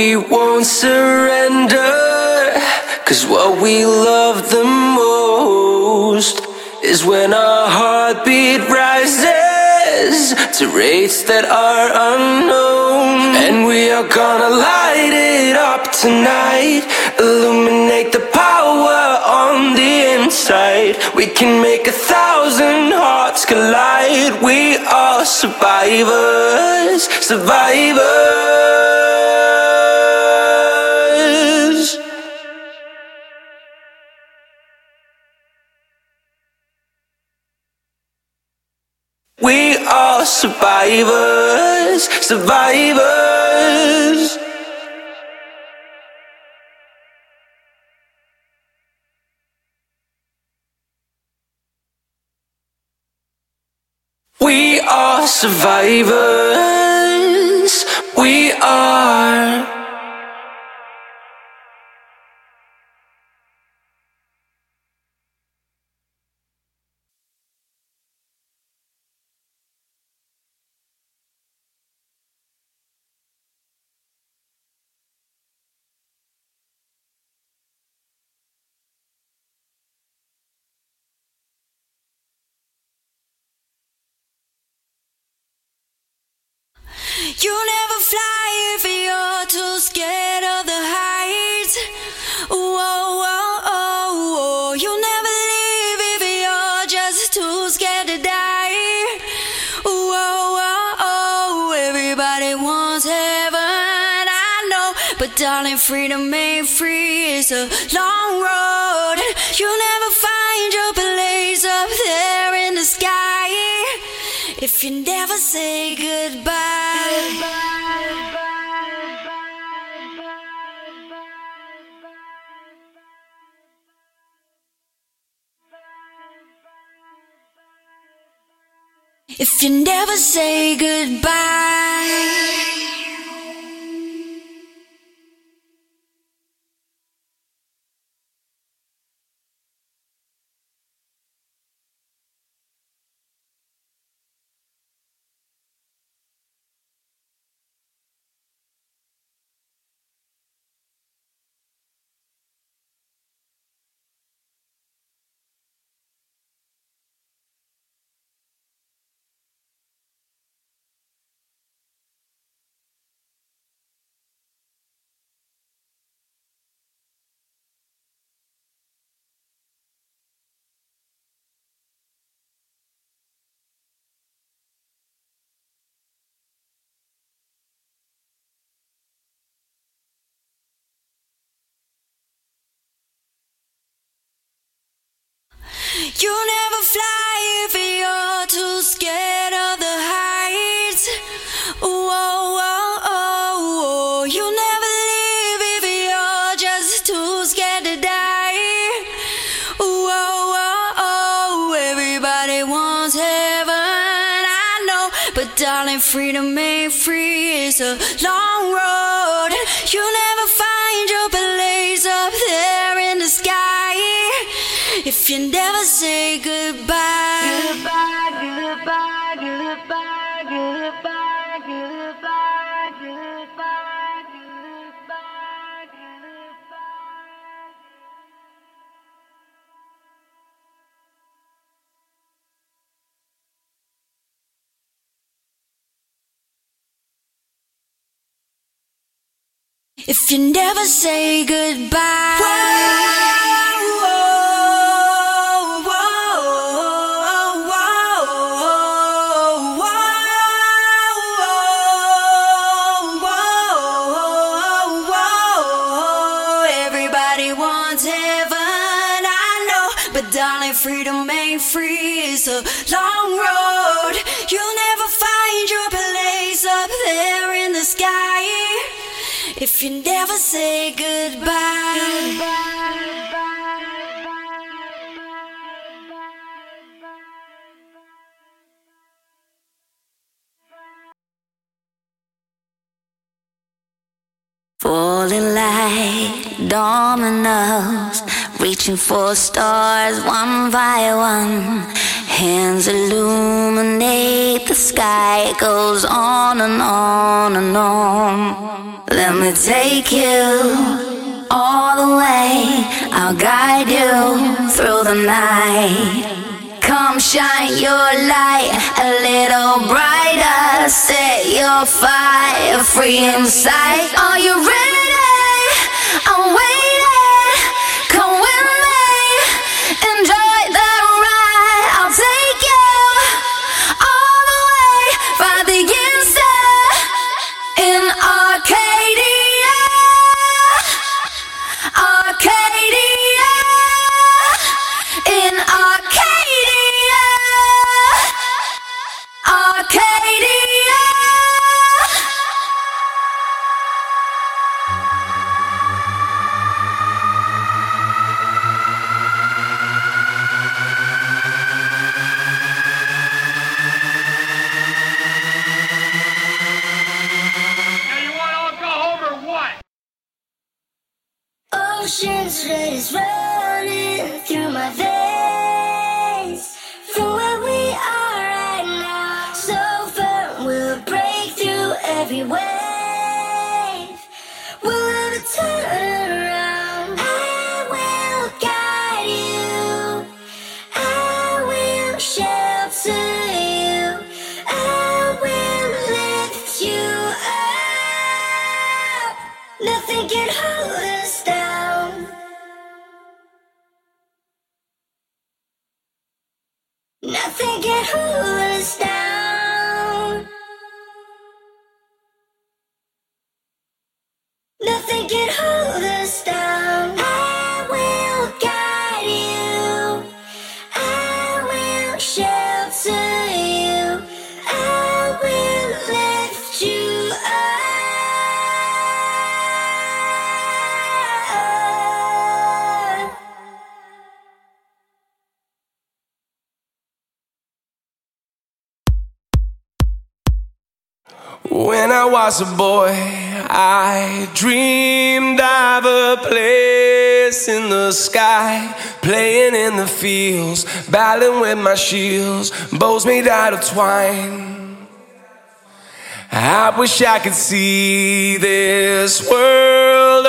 we won't surrender. Cause what we love the most is when our heartbeat rises to rates that are unknown. And we are gonna light it up tonight, illuminate the power on the inside. We can make a thousand hearts collide. We are survivors, survivors. We are survivors, survivors. We are survivors. We are. Freedom ain't free. It's a long road. If you never say goodbye. If you never say goodbye. Darling, freedom ain't free. It's a long road. you'll never find your place up there in the sky if you never say goodbye. Goodbye, goodbye, If you never say goodbye. Everybody if you never say goodbye. Falling like dominoes, reaching for stars one by one. Hands illuminate the sky, it goes on and on and on. Let me take you all the way. I'll guide you through the night. Come shine your light a little brighter. Set your fire free inside. Are you ready? Ocean's is running through my veins. When I was a boy, I dreamed of a place in the sky, playing in the fields, battling with my shields, bows made out of twine. I wish I could see this world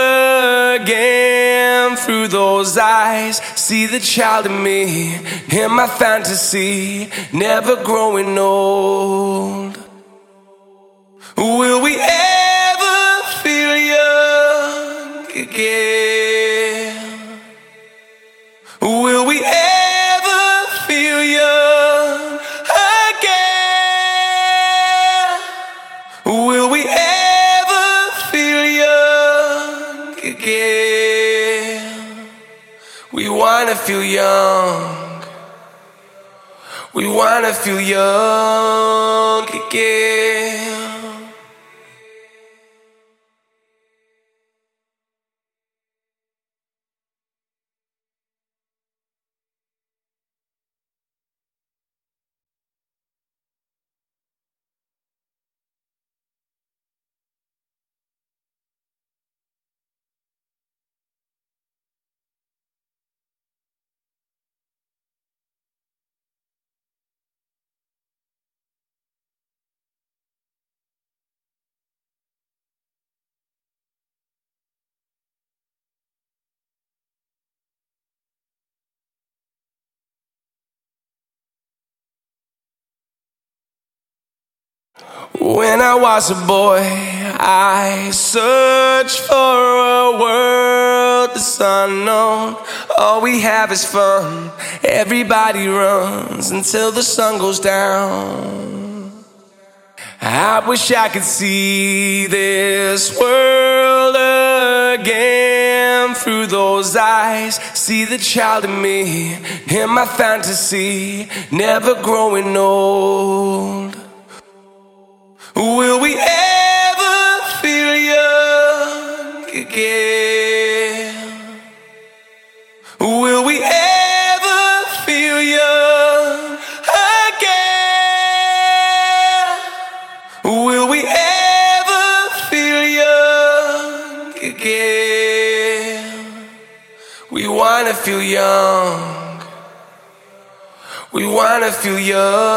again through those eyes. See the child in me, in my fantasy, never growing old. Will we ever again? Will we ever feel young again? Will we ever feel young again? We wanna feel young. We wanna feel young again. When I was a boy, I searched for a world that's unknown. All we have is fun. Everybody runs until the sun goes down. I wish I could see this world again through those eyes. See the child in me, in my fantasy, never growing old. Feel young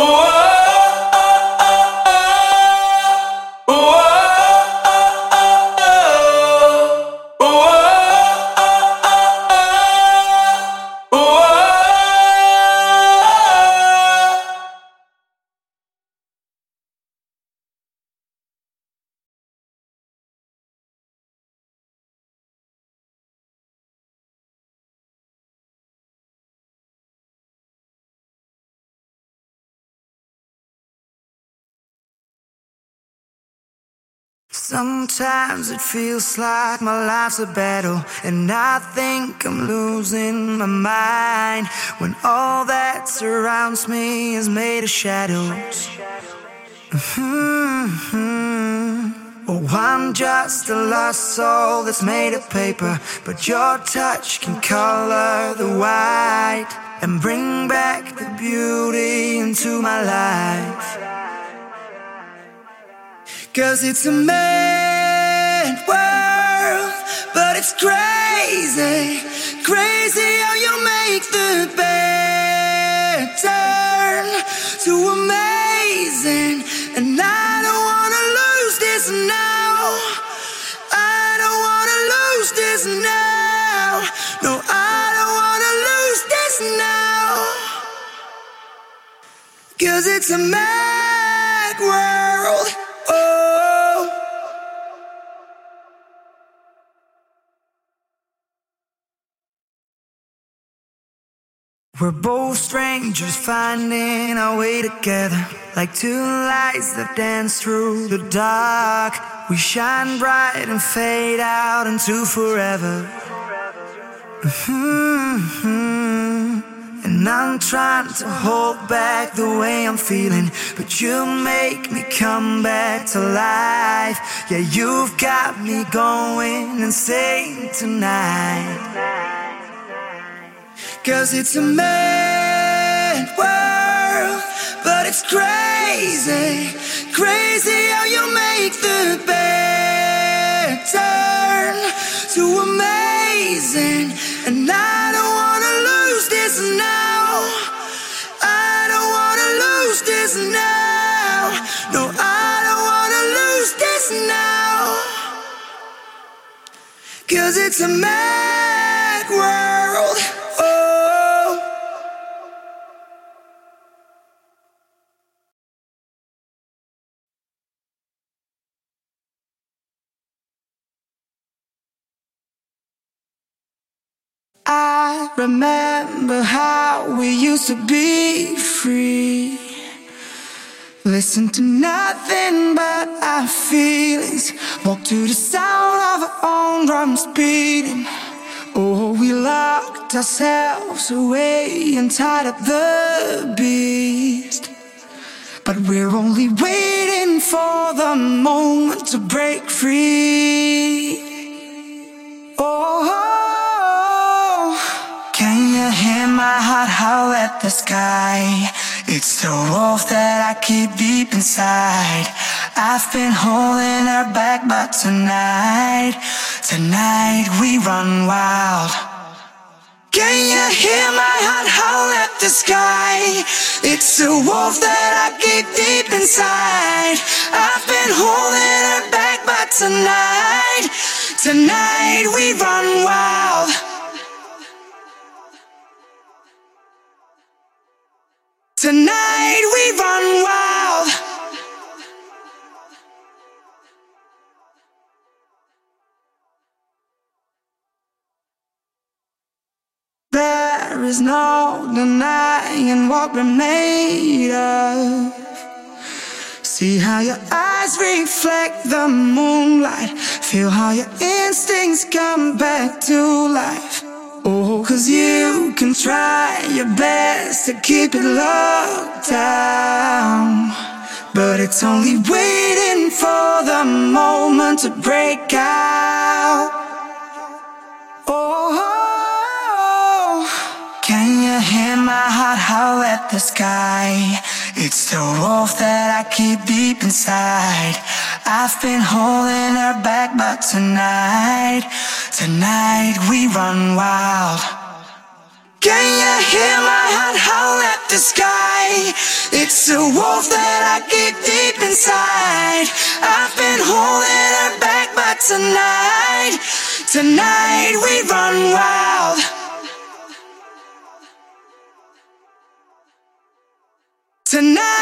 Oh! Sometimes it feels like my life's a battle, and I think I'm losing my mind when all that surrounds me is made of shadows. Mm-hmm. Oh, I'm just a lost soul that's made of paper, but your touch can color the white and bring back the beauty into my life. Cause it's a mad world, but it's crazy, crazy how you make the bad turn to amazing. And I don't wanna lose this now. I don't wanna lose this now. No, I don't wanna lose this now. Cause it's a mad world. We're both strangers finding our way together. Like two lights that dance through the dark. We shine bright and fade out into forever. Mm-hmm. And I'm trying to hold back the way I'm feeling, but you make me come back to life. Yeah, you've got me going insane tonight. Cause it's a mad world, but it's crazy, crazy how you make the bad turn to amazing. And I don't wanna lose this now. I don't wanna lose this now. No, I don't wanna lose this now. Cause it's a mad world. Remember how we used to be free. Listen to nothing but our feelings. Walk to the sound of our own drums beating. Oh, we locked ourselves away and tied up the beast. But we're only waiting for the moment to break free. Oh, my heart howl at the sky? It's the wolf that I keep deep inside. I've been holding her back, but tonight, tonight we run wild. Can you hear my heart howl at the sky? It's the wolf that I keep deep inside. I've been holding her back, but tonight, tonight we run is no denying what we're made of. See how your eyes reflect the moonlight. Feel how your instincts come back to life. Oh, cause you can try your best to keep it locked down. But it's only waiting for the moment to break out. My heart howl at the sky? It's the wolf that I keep deep inside. I've been holding her back, but tonight, tonight we run wild. Can you hear my heart howl at the sky? It's a wolf that I keep deep inside. I've been holding her back, but tonight, tonight we run wild. Tonight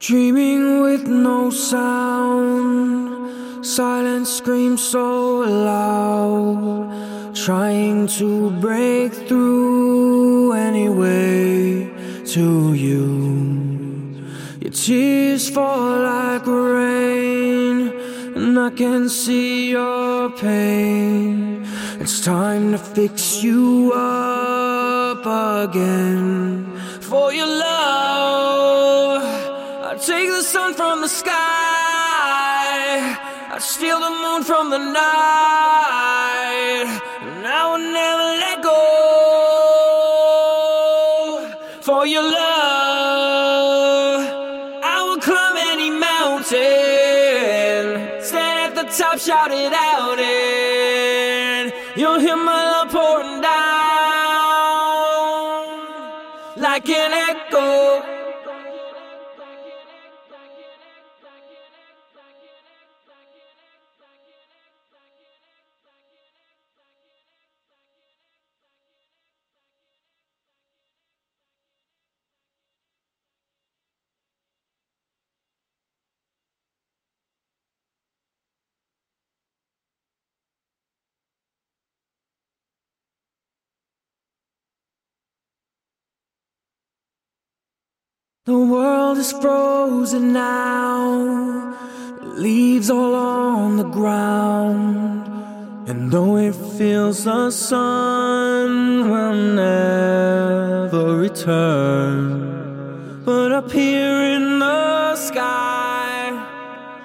Dreaming with no sound, silent screams so loud, trying to break through anyway to you. Your tears fall like rain, and I can see your pain. It's time to fix you up again for your love. Sun from the sky. I steal the moon from the night. And I will never let go. For your love, I will climb any mountain. Stand at the top, shout it out, and you'll hear my The world is frozen now, leaves all on the ground. And though it feels the sun will never return, but up here in the sky,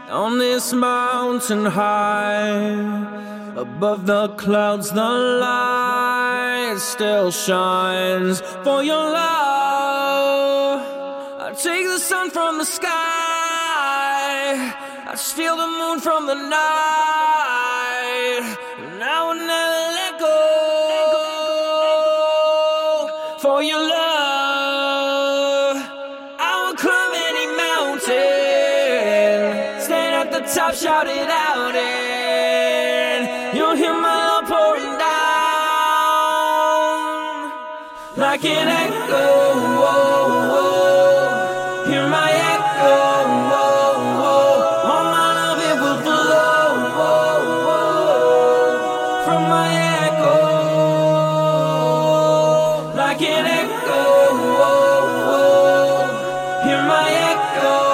on this mountain high, above the clouds, the light still shines for your love. I take the sun from the sky. I steal the moon from the night. And I never let go. For your love, I will climb any mountain. Stand at the top, shout it out, and you'll hear my love pouring down like an echo. Hear my echo.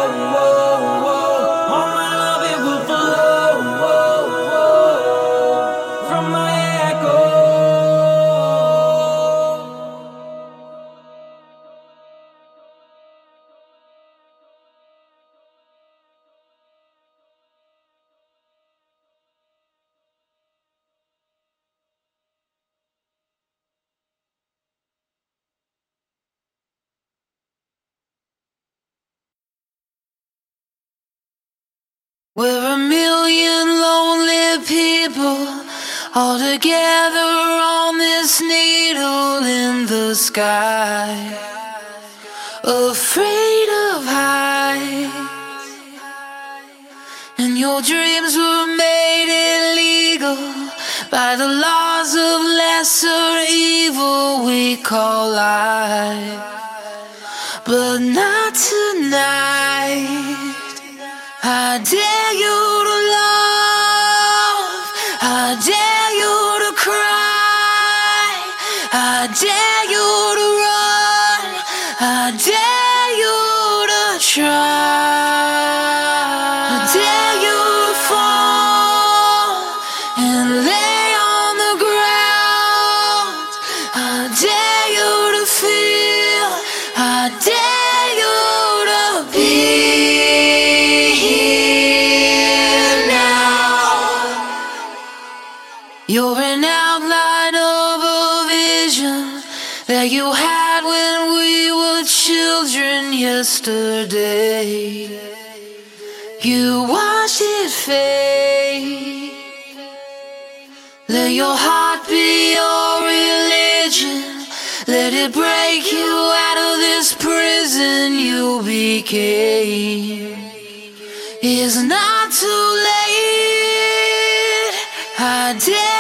All together on this needle in the sky, afraid of heights. And your dreams were made illegal by the laws of lesser evil we call life, but not tonight. I dare you yesterday. You watched it fade. Let your heart be your religion. Let it break you out of this prison you became. It's not too late. I dare